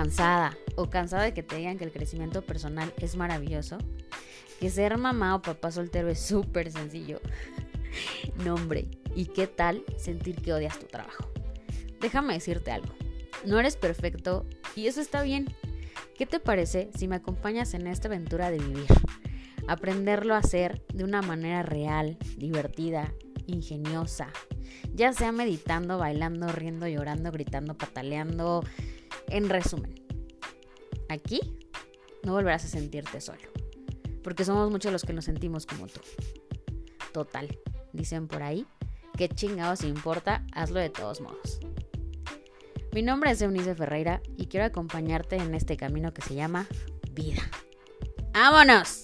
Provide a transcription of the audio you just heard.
cansada o cansada de que te digan que el crecimiento personal es maravilloso, que ser mamá o papá soltero es súper sencillo. no, hombre, ¿y qué tal sentir que odias tu trabajo? Déjame decirte algo. No eres perfecto y eso está bien. ¿Qué te parece si me acompañas en esta aventura de vivir? Aprenderlo a hacer de una manera real, divertida, ingeniosa. Ya sea meditando, bailando, riendo, llorando, gritando, pataleando. En resumen, aquí no volverás a sentirte solo. Porque somos muchos los que nos sentimos como tú. Total, dicen por ahí. ¿Qué chingados importa? Hazlo de todos modos. Mi nombre es Eunice Ferreira y quiero acompañarte en este camino que se llama vida. ¡Vámonos!